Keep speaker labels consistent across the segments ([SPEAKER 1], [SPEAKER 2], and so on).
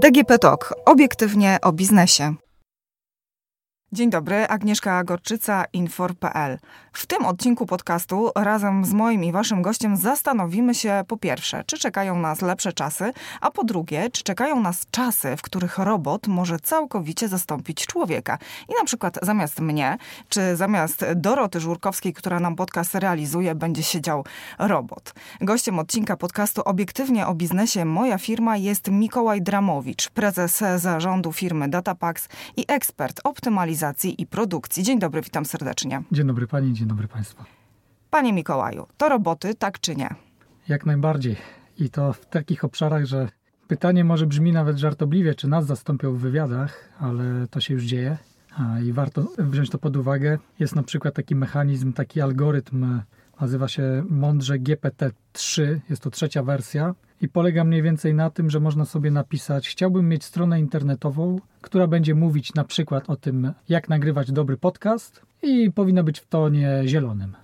[SPEAKER 1] DGP Talk. Obiektywnie o biznesie. Dzień dobry, Agnieszka Gorczyca, Infor.pl. W tym odcinku podcastu razem z moim i waszym gościem zastanowimy się po pierwsze, czy czekają nas lepsze czasy, a po drugie, czy czekają nas czasy, w których robot może całkowicie zastąpić człowieka. I na przykład zamiast mnie, czy zamiast Doroty Żurkowskiej, która nam podcast realizuje, będzie siedział robot. Gościem odcinka podcastu Obiektywnie o biznesie Moja firma jest Mikołaj Dramowicz, prezes zarządu firmy Datapax i ekspert optymalizacji i produkcji. Dzień dobry, witam serdecznie.
[SPEAKER 2] Dzień dobry pani, dzień dobry państwu.
[SPEAKER 1] Panie Mikołaju, to roboty, tak czy nie?
[SPEAKER 2] Jak najbardziej. I to w takich obszarach, że pytanie może brzmi nawet żartobliwie, czy nas zastąpią w wywiadach, ale to się już dzieje i warto wziąć to pod uwagę. Jest na przykład taki mechanizm, taki algorytm, nazywa się mądrze GPT-3, jest to trzecia wersja i polega mniej więcej na tym, że można sobie napisać: Chciałbym mieć stronę internetową, która będzie mówić na przykład o tym, jak nagrywać dobry podcast, i powinna być w tonie zielonym.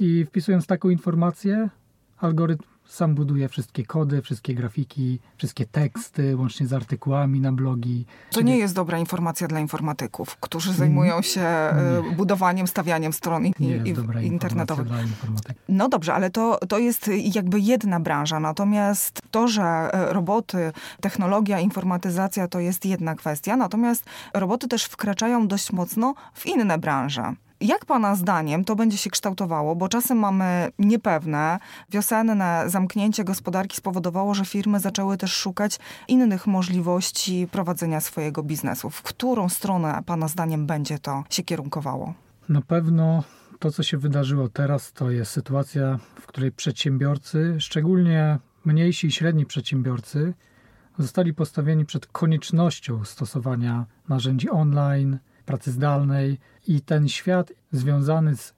[SPEAKER 2] I wpisując taką informację, algorytm sam buduje wszystkie kody, wszystkie grafiki, wszystkie teksty, łącznie z artykułami na blogi.
[SPEAKER 1] To nie jest dobra informacja dla informatyków, którzy zajmują się nie. budowaniem, stawianiem stron i, i internetowych. No dobrze, ale to, to jest jakby jedna branża. Natomiast to, że roboty, technologia, informatyzacja to jest jedna kwestia, natomiast roboty też wkraczają dość mocno w inne branże. Jak Pana zdaniem to będzie się kształtowało? Bo czasem mamy niepewne. Wiosenne zamknięcie gospodarki spowodowało, że firmy zaczęły też szukać innych możliwości prowadzenia swojego biznesu. W którą stronę Pana zdaniem będzie to się kierunkowało?
[SPEAKER 2] Na pewno to, co się wydarzyło teraz, to jest sytuacja, w której przedsiębiorcy, szczególnie mniejsi i średni przedsiębiorcy, zostali postawieni przed koniecznością stosowania narzędzi online, pracy zdalnej i ten świat związany z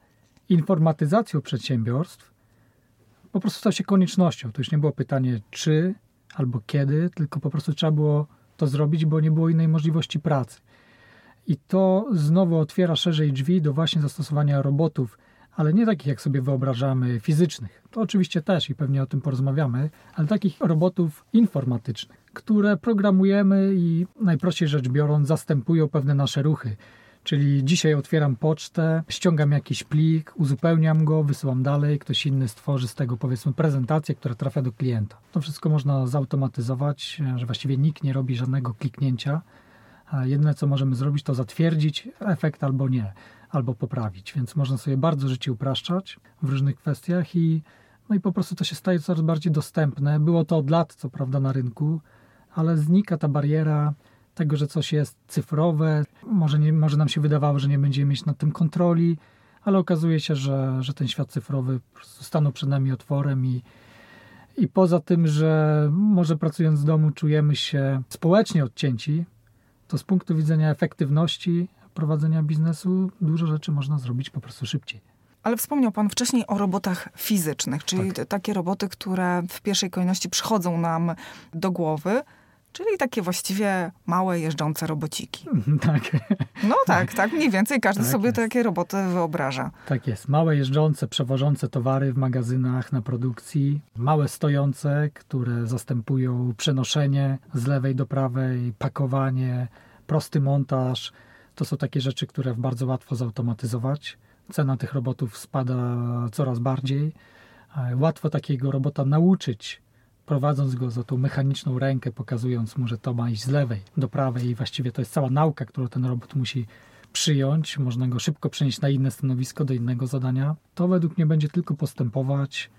[SPEAKER 2] informatyzacją przedsiębiorstw po prostu stał się koniecznością. To już nie było pytanie czy albo kiedy, tylko po prostu trzeba było to zrobić, bo nie było innej możliwości pracy. I to znowu otwiera szerzej drzwi do właśnie zastosowania robotów, ale nie takich, jak sobie wyobrażamy, fizycznych. To oczywiście też i pewnie o tym porozmawiamy, ale takich robotów informatycznych, które programujemy i najprościej rzecz biorąc zastępują pewne nasze ruchy. Czyli dzisiaj otwieram pocztę, ściągam jakiś plik, uzupełniam go, wysyłam dalej, ktoś inny stworzy z tego powiedzmy prezentację, która trafia do klienta. To wszystko można zautomatyzować, że właściwie nikt nie robi żadnego kliknięcia. Jedyne co możemy zrobić to zatwierdzić efekt albo nie, albo poprawić. Więc można sobie bardzo życie upraszczać w różnych kwestiach i no i po prostu to się staje coraz bardziej dostępne. Było to od lat, co prawda, na rynku, ale znika ta bariera tego, że coś jest cyfrowe. Może, nie, może nam się wydawało, że nie będziemy mieć nad tym kontroli, ale okazuje się, że, że ten świat cyfrowy stanął przed nami otworem i, i poza tym, że może pracując z domu czujemy się społecznie odcięci, to z punktu widzenia efektywności prowadzenia biznesu dużo rzeczy można zrobić po prostu szybciej.
[SPEAKER 1] Ale wspomniał Pan wcześniej o robotach fizycznych, czyli tak. takie roboty, które w pierwszej kolejności przychodzą nam do głowy. Czyli takie właściwie małe, jeżdżące robociki.
[SPEAKER 2] Tak.
[SPEAKER 1] No tak, tak, mniej więcej każdy tak sobie jest. takie roboty wyobraża.
[SPEAKER 2] Tak jest. Małe, jeżdżące, przewożące towary w magazynach na produkcji. Małe, stojące, które zastępują przenoszenie z lewej do prawej, pakowanie, prosty montaż. To są takie rzeczy, które bardzo łatwo zautomatyzować. Cena tych robotów spada coraz bardziej. Łatwo takiego robota nauczyć prowadząc go za tą mechaniczną rękę, pokazując mu, że to ma iść z lewej do prawej i właściwie to jest cała nauka, którą ten robot musi przyjąć, można go szybko przenieść na inne stanowisko, do innego zadania, to według mnie będzie tylko postępować,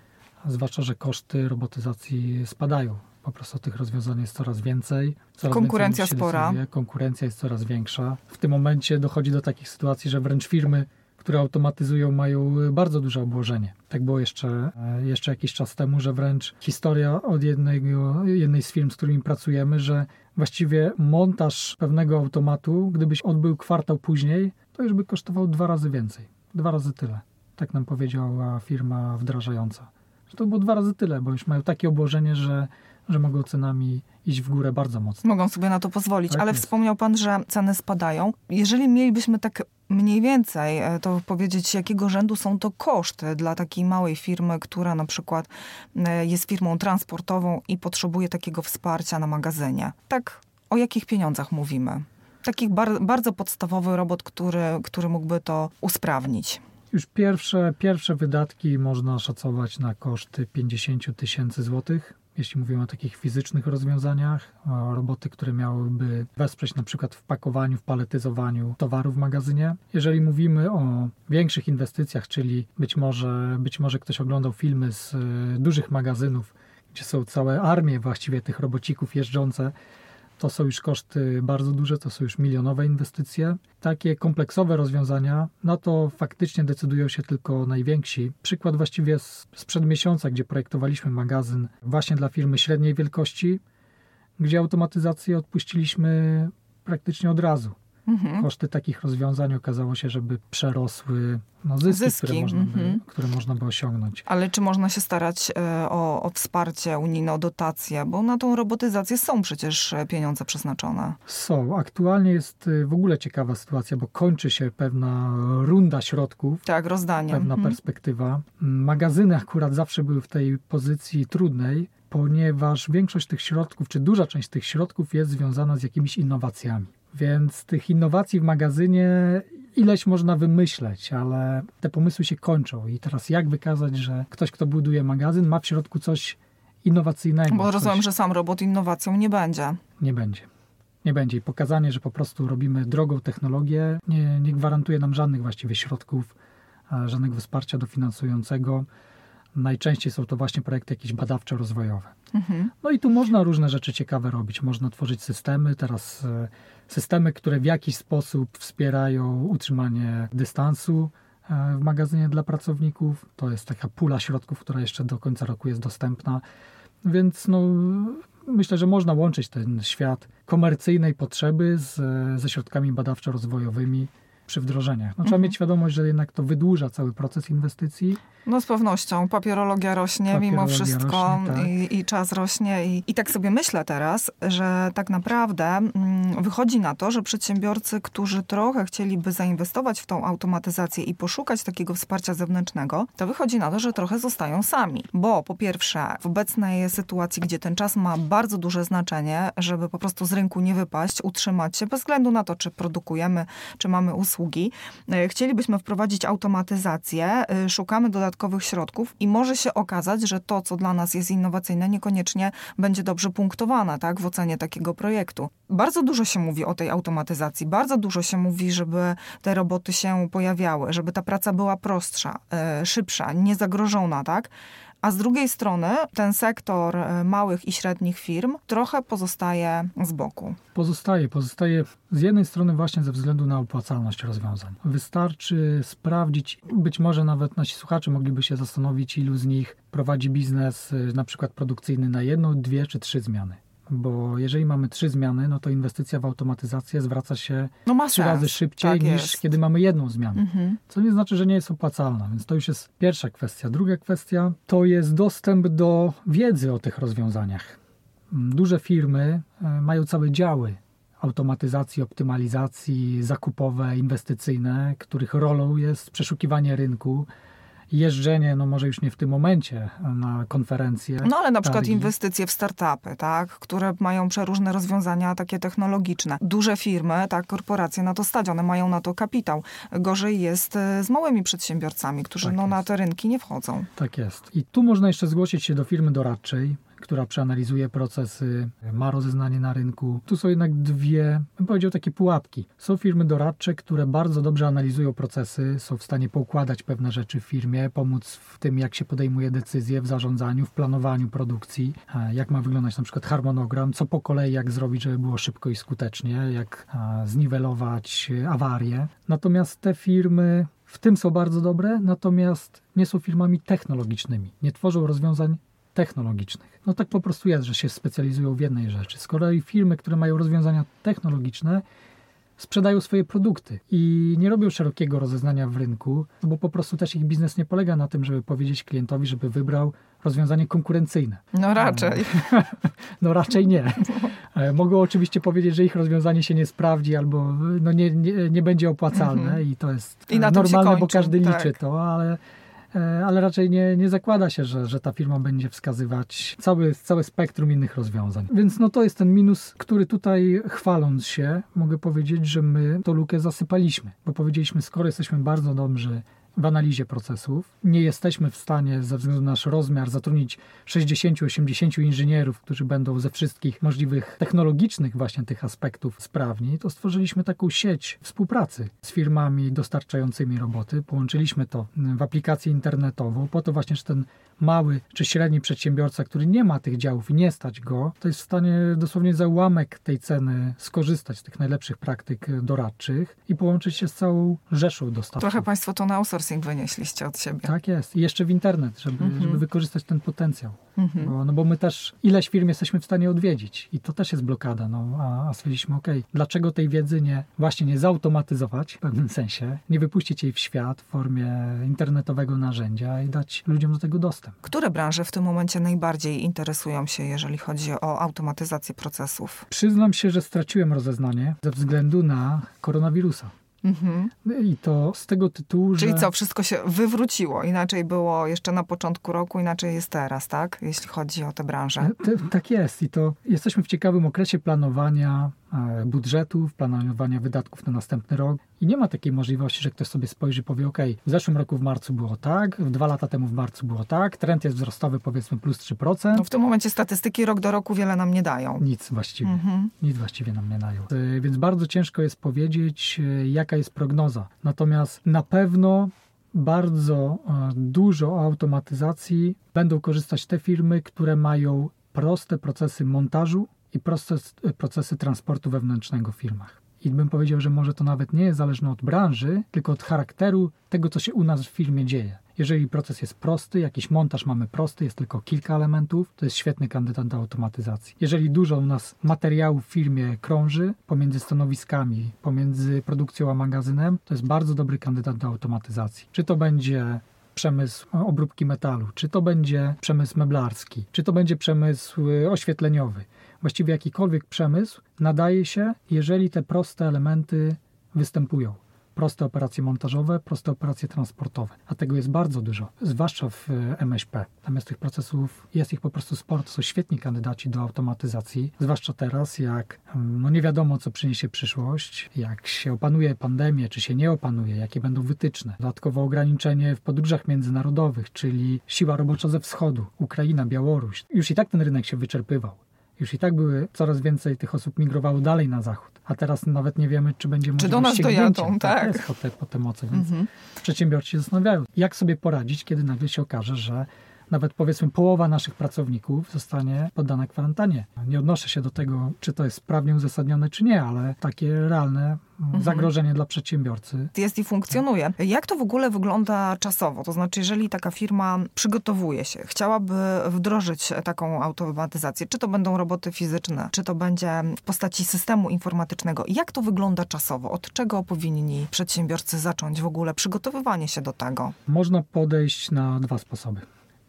[SPEAKER 2] zwłaszcza, że koszty robotyzacji spadają. Po prostu tych rozwiązań jest coraz więcej. Coraz
[SPEAKER 1] konkurencja więcej spora.
[SPEAKER 2] Decyduje, konkurencja jest coraz większa. W tym momencie dochodzi do takich sytuacji, że wręcz firmy które automatyzują, mają bardzo duże obłożenie. Tak było jeszcze, e, jeszcze jakiś czas temu, że wręcz historia od jednego, jednej z firm, z którymi pracujemy, że właściwie montaż pewnego automatu, gdybyś odbył kwartał później, to już by kosztował dwa razy więcej. Dwa razy tyle. Tak nam powiedziała firma wdrażająca. Że to było dwa razy tyle, bo już mają takie obłożenie, że że mogą cenami iść w górę bardzo mocno.
[SPEAKER 1] Mogą sobie na to pozwolić, tak ale jest. wspomniał Pan, że ceny spadają. Jeżeli mielibyśmy tak mniej więcej e, to powiedzieć, jakiego rzędu są to koszty dla takiej małej firmy, która na przykład e, jest firmą transportową i potrzebuje takiego wsparcia na magazynie? Tak, o jakich pieniądzach mówimy? Taki bar bardzo podstawowy robot, który, który mógłby to usprawnić.
[SPEAKER 2] Już pierwsze, pierwsze wydatki można szacować na koszty 50 tysięcy złotych jeśli mówimy o takich fizycznych rozwiązaniach, roboty, które miałyby wesprzeć na przykład w pakowaniu, w paletyzowaniu towaru w magazynie. Jeżeli mówimy o większych inwestycjach, czyli być może, być może ktoś oglądał filmy z e, dużych magazynów, gdzie są całe armie właściwie tych robocików jeżdżące, to są już koszty bardzo duże, to są już milionowe inwestycje. Takie kompleksowe rozwiązania, no to faktycznie decydują się tylko najwięksi. Przykład właściwie sprzed miesiąca, gdzie projektowaliśmy magazyn właśnie dla firmy średniej wielkości, gdzie automatyzację odpuściliśmy praktycznie od razu. Mhm. Koszty takich rozwiązań okazało się, żeby przerosły no, zyski, zyski. Które, można by, mhm. które można by osiągnąć.
[SPEAKER 1] Ale czy można się starać e, o, o wsparcie unijne, o dotacje? Bo na tą robotyzację są przecież e, pieniądze przeznaczone.
[SPEAKER 2] Są. Aktualnie jest e, w ogóle ciekawa sytuacja, bo kończy się pewna runda środków.
[SPEAKER 1] Tak, rozdanie.
[SPEAKER 2] Pewna mhm. perspektywa. Magazyny akurat zawsze były w tej pozycji trudnej, ponieważ większość tych środków, czy duża część tych środków jest związana z jakimiś innowacjami. Więc tych innowacji w magazynie ileś można wymyśleć, ale te pomysły się kończą. I teraz jak wykazać, że ktoś, kto buduje magazyn, ma w środku coś innowacyjnego?
[SPEAKER 1] Bo rozumiem, coś... że sam robot innowacją nie będzie.
[SPEAKER 2] Nie będzie. Nie będzie. I pokazanie, że po prostu robimy drogą technologię, nie, nie gwarantuje nam żadnych właściwie środków, żadnego wsparcia dofinansującego. Najczęściej są to właśnie projekty jakieś badawczo-rozwojowe. Mhm. No i tu można różne rzeczy ciekawe robić. Można tworzyć systemy. Teraz e, systemy, które w jakiś sposób wspierają utrzymanie dystansu e, w magazynie dla pracowników. To jest taka pula środków, która jeszcze do końca roku jest dostępna. Więc no, myślę, że można łączyć ten świat komercyjnej potrzeby z, ze środkami badawczo-rozwojowymi przy wdrożeniach. No, trzeba mhm. mieć świadomość, że jednak to wydłuża cały proces inwestycji.
[SPEAKER 1] No z pewnością. Papierologia rośnie Papierologia mimo wszystko rośnie, tak. i, i, czas rośnie. I, I tak sobie myślę teraz, że tak naprawdę mm, wychodzi na to, że przedsiębiorcy, którzy trochę chcieliby zainwestować w tą automatyzację i poszukać takiego wsparcia zewnętrznego, to wychodzi na to, że trochę zostają sami. Bo po pierwsze, w obecnej sytuacji, gdzie ten czas ma bardzo duże znaczenie, żeby po prostu z rynku nie wypaść, utrzymać się bez względu na to, czy produkujemy, czy mamy usługi, e, chcielibyśmy wprowadzić automatyzację, e, szukamy dodatkowych środków i może się okazać, że to, co dla nas jest innowacyjne, niekoniecznie będzie dobrze punktowane tak, w ocenie takiego projektu. Bardzo dużo się mówi o tej automatyzacji, bardzo dużo się mówi, żeby te roboty się pojawiały, żeby ta praca była prostsza, yy, szybsza, niezagrożona, tak? A z drugiej strony ten sektor e, małych i średnich firm trochę pozostaje z boku.
[SPEAKER 2] Pozostaje, pozostaje z jednej strony właśnie ze względu na opłacalność rozwiązań. Wystarczy sprawdzić, być może nawet nasi słuchacze mogliby się zastanowić, ilu z nich prowadzi biznes e, na przykład produkcyjny na jedną, dwie czy trzy zmiany bo jeżeli mamy trzy zmiany, no to inwestycja w automatyzację zwraca się no trzy razy szybciej tak niż jest. kiedy mamy jedną zmianę. Mhm. Co nie znaczy, że nie jest opłacalna, więc to już jest pierwsza kwestia. Druga kwestia to jest dostęp do wiedzy o tych rozwiązaniach. Duże firmy e, mają całe działy automatyzacji, optymalizacji zakupowe, inwestycyjne, których rolą jest przeszukiwanie rynku, jeżdżenie, no może już nie w tym momencie na konferencje.
[SPEAKER 1] No ale na targi. przykład inwestycje w startupy, tak, które mają przeróżne rozwiązania takie technologiczne. Duże firmy, tak, korporacje na to stać, one mają na to kapitał. Gorzej jest e, z małymi przedsiębiorcami, którzy tak no, na te rynki nie wchodzą.
[SPEAKER 2] Tak jest. I tu można jeszcze zgłosić się do firmy doradczej, która przeanalizuje procesy, ma rozeznanie na rynku. Tu są jednak dwie, bym powiedział, takie pułapki. Są firmy doradcze, które bardzo dobrze analizują procesy, są w stanie poukładać pewne rzeczy w firmie, pomóc w tym, jak się podejmuje decyzje w zarządzaniu, w planowaniu produkcji, jak ma wyglądać na przykład harmonogram, co po kolei, jak zrobić, żeby było szybko i skutecznie, jak zniwelować awarie. Natomiast te firmy w tym są bardzo dobre, natomiast nie są firmami technologicznymi. Nie tworzą rozwiązań technologicznych. No tak po prostu jest, że się specjalizują w jednej rzeczy. Z kolei firmy, które mają rozwiązania technologiczne, sprzedają swoje produkty i nie robią szerokiego rozeznania w rynku, no bo po prostu też ich biznes nie polega na tym, żeby powiedzieć klientowi, żeby wybrał rozwiązanie konkurencyjne.
[SPEAKER 1] No raczej.
[SPEAKER 2] No raczej nie. E, mogą oczywiście powiedzieć, że ich rozwiązanie się nie sprawdzi albo no nie, nie, nie będzie opłacalne mhm. i to jest I normalne, bo każdy tak. liczy to, ale ale raczej nie, nie zakłada się, że, że ta firma będzie wskazywać cały, całe spektrum innych rozwiązań. Więc no to jest ten minus, który tutaj chwaląc się, mogę powiedzieć, że my tą lukę zasypaliśmy, bo powiedzieliśmy, skoro jesteśmy bardzo dobrzy w analizie procesów. Nie jesteśmy w stanie ze względu na nasz rozmiar zatrudnić 60-80 inżynierów, którzy będą ze wszystkich możliwych technologicznych właśnie tych aspektów sprawni. To stworzyliśmy taką sieć współpracy z firmami dostarczającymi roboty. Połączyliśmy to w aplikację internetową po to właśnie, że ten mały czy średni przedsiębiorca, który nie ma tych działów i nie stać go, to jest w stanie dosłownie za ułamek tej ceny skorzystać z tych najlepszych praktyk doradczych i połączyć się z całą rzeszą dostawców.
[SPEAKER 1] Trochę Państwo to na outsourcing wynieśliście od siebie.
[SPEAKER 2] Tak jest. I jeszcze w internet, żeby, mhm. żeby wykorzystać ten potencjał. Mhm. Bo, no bo my też ileś firm jesteśmy w stanie odwiedzić i to też jest blokada. No, a, a stwierdziliśmy, ok, dlaczego tej wiedzy nie właśnie nie zautomatyzować w pewnym sensie, nie wypuścić jej w świat w formie internetowego narzędzia i dać ludziom do tego dostęp.
[SPEAKER 1] Które branże w tym momencie najbardziej interesują się, jeżeli chodzi o automatyzację procesów?
[SPEAKER 2] Przyznam się, że straciłem rozeznanie ze względu na koronawirusa. Mhm. I to z tego tytułu,
[SPEAKER 1] Czyli że... co, wszystko się wywróciło. Inaczej było jeszcze na początku roku, inaczej jest teraz, tak? Jeśli chodzi o tę branżę.
[SPEAKER 2] tak jest. I to jesteśmy w ciekawym okresie planowania E, budżetów, planowania wydatków na następny rok. I nie ma takiej możliwości, że ktoś sobie spojrzy i powie, OK, w zeszłym roku w marcu było tak, dwa lata temu w marcu było tak, trend jest wzrostowy powiedzmy plus 3%.
[SPEAKER 1] No w tym momencie statystyki rok do roku wiele nam nie dają.
[SPEAKER 2] Nic właściwie. Mhm. Nic właściwie nam nie dają. E, więc bardzo ciężko jest powiedzieć, e, jaka jest prognoza. Natomiast na pewno bardzo dużo automatyzacji będą korzystać te firmy, które mają proste procesy montażu, i proces, procesy transportu wewnętrznego w firmach. I bym powiedział, że może to nawet nie jest zależne od branży, tylko od charakteru tego, co się u nas w firmie dzieje. Jeżeli proces jest prosty, jakiś montaż mamy prosty, jest tylko kilka elementów, to jest świetny kandydat do automatyzacji. Jeżeli dużo u nas materiału w firmie krąży pomiędzy stanowiskami, pomiędzy produkcją a magazynem, to jest bardzo dobry kandydat do automatyzacji. Czy to będzie przemysł obróbki metalu, czy to będzie przemysł meblarski, czy to będzie przemysł oświetleniowy właściwie jakikolwiek przemysł nadaje się, jeżeli te proste elementy występują. Proste operacje montażowe, proste operacje transportowe. A tego jest bardzo dużo, zwłaszcza w e, MŚP. Natomiast tych procesów jest ich po prostu sporo. To są świetni kandydaci do automatyzacji, zwłaszcza teraz, jak mm, no nie wiadomo, co przyniesie przyszłość, jak się opanuje pandemię, czy się nie opanuje, jakie będą wytyczne. Dodatkowo ograniczenie w podróżach międzynarodowych, czyli siła robocza ze wschodu, Ukraina, Białoruś. Już i tak ten rynek się wyczerpywał. Już i tak były coraz więcej tych osób migrowało dalej na zachód, a teraz nawet nie wiemy, czy będzie
[SPEAKER 1] Czy do nas dojadą, tak.
[SPEAKER 2] tak. Jest po te, po te mocy, więc mhm. przedsiębiorcy się zastanawiają, jak sobie poradzić, kiedy nagle się okaże, że nawet powiedzmy połowa naszych pracowników zostanie poddana kwarantannie. Nie odnoszę się do tego, czy to jest prawnie uzasadnione, czy nie, ale takie realne mhm. zagrożenie dla przedsiębiorcy.
[SPEAKER 1] Jest i funkcjonuje. Jak to w ogóle wygląda czasowo? To znaczy, jeżeli taka firma przygotowuje się, chciałaby wdrożyć taką automatyzację, czy to będą roboty fizyczne, czy to będzie w postaci systemu informatycznego, jak to wygląda czasowo? Od czego powinni przedsiębiorcy zacząć w ogóle przygotowywanie się do tego?
[SPEAKER 2] Można podejść na dwa sposoby.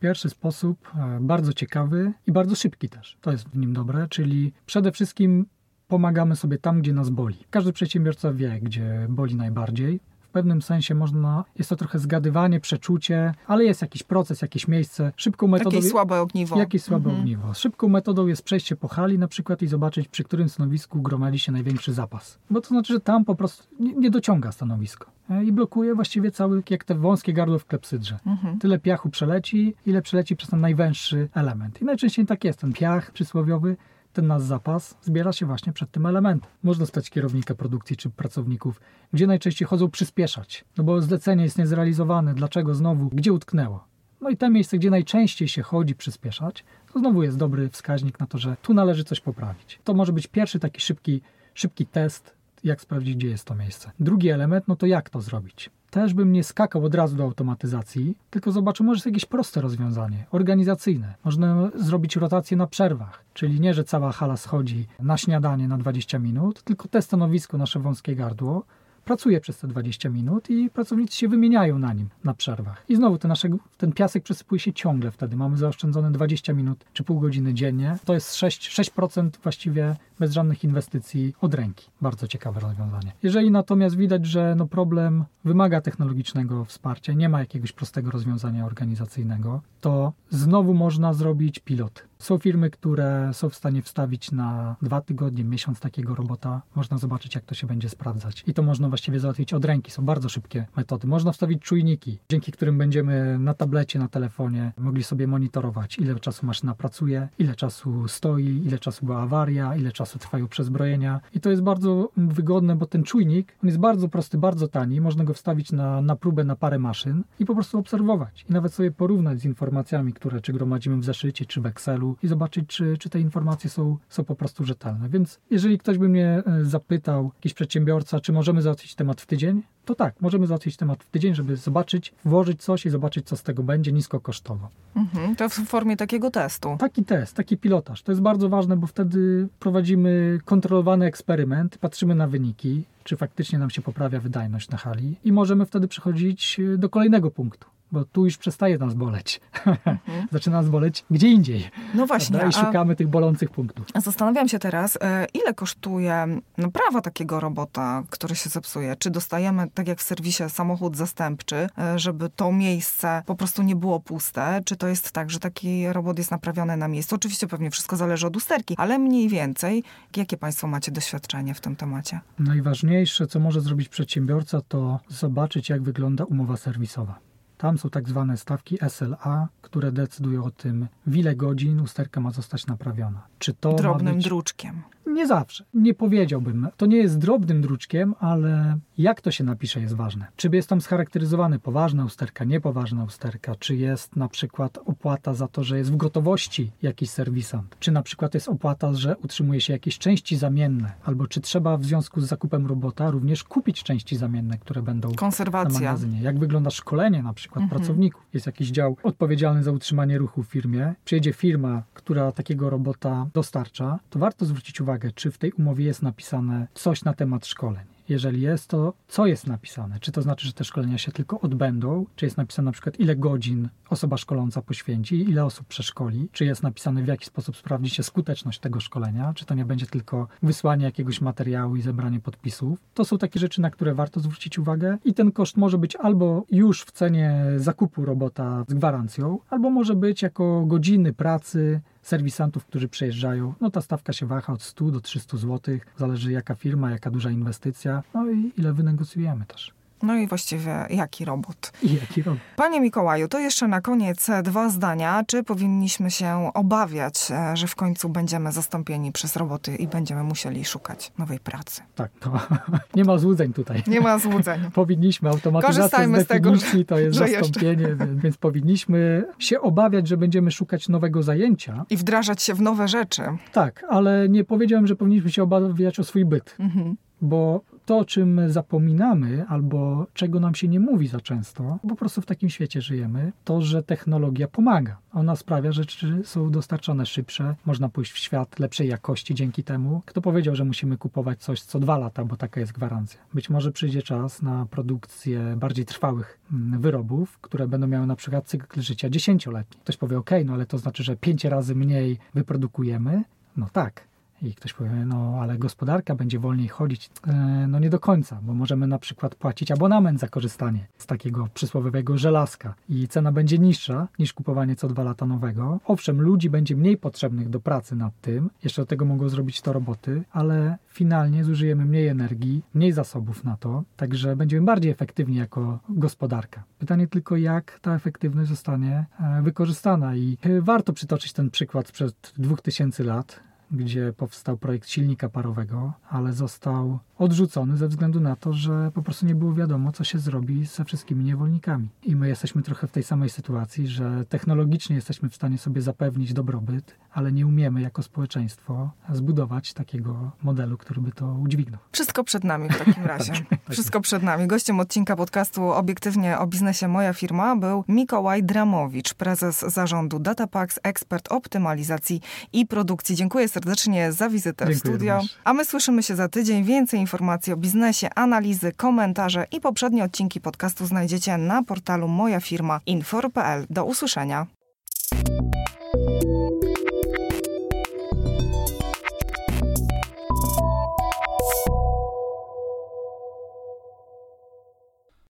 [SPEAKER 2] Pierwszy sposób, e, bardzo ciekawy i bardzo szybki też. To jest w nim dobre, czyli przede wszystkim pomagamy sobie tam, gdzie nas boli. Każdy przedsiębiorca wie, gdzie boli najbardziej. W pewnym sensie można, jest to trochę zgadywanie, przeczucie, ale jest jakiś proces, jakieś miejsce. Szybką metodą.
[SPEAKER 1] Jakieś słabe ogniwo.
[SPEAKER 2] Jakieś słabe mhm. ogniwo. Szybką metodą jest przejście po hali na przykład i zobaczyć, przy którym stanowisku gromadzi się największy zapas. Bo to znaczy, że tam po prostu nie, nie dociąga stanowisko. E, i blokuje właściwie cały, jak te wąskie gardło w klepsydrze. Mhm. Tyle piachu przeleci, ile przeleci przez ten najwęższy element. I najczęściej tak jest. Ten piach przysłowiowy, ten nasz zapas zbiera się właśnie przed tym elementem. Można stać kierownika produkcji czy pracowników, gdzie najczęściej chodzą przyspieszać, no bo zlecenie jest niezrealizowane. Dlaczego znowu? Gdzie utknęło? No i te miejsce, gdzie najczęściej się chodzi przyspieszać, to znowu jest dobry wskaźnik na to, że tu należy coś poprawić. To może być pierwszy taki szybki, szybki test jak sprawdzić, gdzie jest to miejsce. Drugi element, no to jak to zrobić? Też bym nie skakał od razu do automatyzacji, tylko zobaczył, może jest jakieś proste rozwiązanie, organizacyjne. Można zrobić rotację na przerwach, czyli nie, że cała hala schodzi na śniadanie na 20 minut, tylko te stanowisko, nasze wąskie gardło, pracuje przez te 20 minut i pracownicy się wymieniają na nim na przerwach. I znowu ten, nasze, ten piasek przesypuje się ciągle wtedy. Mamy zaoszczędzone 20 minut czy pół godziny dziennie. To jest 6%, 6% właściwie bez żadnych inwestycji od ręki. Bardzo ciekawe rozwiązanie. Jeżeli natomiast widać, że no problem wymaga technologicznego wsparcia, nie ma jakiegoś prostego rozwiązania organizacyjnego, to znowu można zrobić pilot. Są firmy, które są w stanie wstawić na dwa tygodnie, miesiąc takiego robota. Można zobaczyć, jak to się będzie sprawdzać. I to można właściwie załatwić od ręki. Są bardzo szybkie metody. Można wstawić czujniki, dzięki którym będziemy na tablecie, na telefonie mogli sobie monitorować, ile czasu maszyna pracuje, ile czasu stoi, ile czasu była awaria, ile czasu trwają przezbrojenia. I to jest bardzo wygodne, bo ten czujnik on jest bardzo prosty, bardzo tani. Można go wstawić na, na próbę na parę maszyn i po prostu obserwować. I nawet sobie porównać z informacjami, które czy gromadzimy w zeszycie, czy w Excelu i zobaczyć, czy, czy te informacje są, są po prostu rzetelne. Więc jeżeli ktoś by mnie e, zapytał, jakiś przedsiębiorca, czy możemy załatwić temat w tydzień, to tak, możemy załatwić temat w tydzień, żeby zobaczyć, włożyć coś i zobaczyć, co z tego będzie niskokosztowo.
[SPEAKER 1] Mhm, to w formie takiego testu.
[SPEAKER 2] Taki test, taki pilotaż. To jest bardzo ważne, bo wtedy prowadzimy kontrolowany eksperyment, patrzymy na wyniki, czy faktycznie nam się poprawia wydajność na hali i możemy wtedy przechodzić e, do kolejnego punktu bo tu już przestaje nas boleć. Mhm. Zaczyna nas boleć gdzie indziej.
[SPEAKER 1] No właśnie.
[SPEAKER 2] I szukamy a, tych bolących punktów.
[SPEAKER 1] Zastanawiam się teraz, e, ile kosztuje naprawa takiego robota, który się zepsuje? Czy dostajemy, tak jak w serwisie, samochód zastępczy, e, żeby to miejsce po prostu nie było puste? Czy to jest tak, że taki robot jest naprawiony na miejscu? Oczywiście pewnie wszystko zależy od usterki, ale mniej więcej, jakie Państwo macie doświadczenie w tym temacie?
[SPEAKER 2] Najważniejsze, co może zrobić przedsiębiorca, to zobaczyć, jak wygląda umowa serwisowa. Tam są tak zwane stawki SLA, które decydują o tym, w ile godzin usterka ma zostać naprawiona.
[SPEAKER 1] Czy to Drobnym być... druczkiem.
[SPEAKER 2] Nie zawsze. Nie powiedziałbym. To nie jest drobnym druczkiem, ale jak to się napisze jest ważne. Czy jest tam scharakteryzowany poważna usterka, niepoważna usterka, czy jest na przykład opłata za to, że jest w gotowości jakiś serwisant, czy na przykład jest opłata, że utrzymuje się jakieś części zamienne, albo czy trzeba w związku z zakupem robota również kupić części zamienne, które będą
[SPEAKER 1] Konserwacja.
[SPEAKER 2] na magazynie. Jak wygląda szkolenie na przykład mhm. pracowników. Jest jakiś dział odpowiedzialny za utrzymanie ruchu w firmie. Przyjedzie firma, która takiego robota dostarcza, to warto zwrócić uwagę, czy w tej umowie jest napisane coś na temat szkoleń. Jeżeli jest, to co jest napisane? Czy to znaczy, że te szkolenia się tylko odbędą? Czy jest napisane na przykład, ile godzin osoba szkoląca poświęci, ile osób przeszkoli? Czy jest napisane, w jaki sposób sprawdzi się skuteczność tego szkolenia? Czy to nie będzie tylko wysłanie jakiegoś materiału i zebranie podpisów? To są takie rzeczy, na które warto zwrócić uwagę i ten koszt może być albo już w cenie zakupu robota z gwarancją, albo może być jako godziny pracy serwisantów, którzy przejeżdżają. No ta stawka się waha od 100 do 300 zł, zależy jaka firma, jaka duża inwestycja, no i ile wynegocjujemy też.
[SPEAKER 1] No i właściwie jaki robot?
[SPEAKER 2] I jaki robot?
[SPEAKER 1] Panie Mikołaju, to jeszcze na koniec dwa zdania. Czy powinniśmy się obawiać, e, że w końcu będziemy zastąpieni przez roboty i będziemy musieli szukać nowej pracy?
[SPEAKER 2] Tak, to nie ma złudzeń tutaj.
[SPEAKER 1] Nie ma złudzeń.
[SPEAKER 2] powinniśmy, automatyzacja z definicji z tego, to jest zastąpienie, więc, więc powinniśmy się obawiać, że będziemy szukać nowego zajęcia.
[SPEAKER 1] I wdrażać się w nowe rzeczy.
[SPEAKER 2] Tak, ale nie powiedziałem, że powinniśmy się obawiać o swój byt. Mhm bo to, o czym zapominamy, albo czego nam się nie mówi za często, po prostu w takim świecie żyjemy, to, że technologia pomaga. Ona sprawia, że rzeczy są dostarczone szybsze, można pójść w świat lepszej jakości dzięki temu. Kto powiedział, że musimy kupować coś co dwa lata, bo taka jest gwarancja? Być może przyjdzie czas na produkcję bardziej trwałych mm, wyrobów, które będą miały na przykład cykl życia dziesięcioletni. Ktoś powie, ok, no ale to znaczy, że pięć razy mniej wyprodukujemy. No tak, i ktoś powie, no ale gospodarka będzie wolniej chodzić. E, no nie do końca, bo możemy na przykład płacić abonament za korzystanie z takiego przysłowiowego żelazka i cena będzie niższa niż kupowanie co dwa lata nowego. Owszem, ludzi będzie mniej potrzebnych do pracy nad tym, jeszcze do tego mogą zrobić to roboty, ale finalnie zużyjemy mniej energii, mniej zasobów na to, także będziemy bardziej efektywni jako gospodarka. Pytanie tylko, jak ta efektywność zostanie e, wykorzystana i e, warto przytoczyć ten przykład sprzed 2000 lat, gdzie powstał projekt silnika parowego, ale został odrzucony ze względu na to, że po prostu nie było wiadomo, co się zrobi ze wszystkimi niewolnikami. I my jesteśmy trochę w tej samej sytuacji, że technologicznie jesteśmy w stanie sobie zapewnić dobrobyt, ale nie umiemy jako społeczeństwo zbudować takiego modelu, który by to udźwignął.
[SPEAKER 1] Wszystko przed nami w takim razie. tak, Wszystko przed nami. Gościem odcinka podcastu Obiektywnie o biznesie Moja Firma był Mikołaj Dramowicz, prezes zarządu Datapax, ekspert optymalizacji i produkcji. Dziękuję serdecznie za wizytę Dziękuję w studio. Również. A my słyszymy się za tydzień. Więcej informacji o biznesie, analizy, komentarze i poprzednie odcinki podcastu znajdziecie na portalu Moja Firma Infor.pl. Do usłyszenia.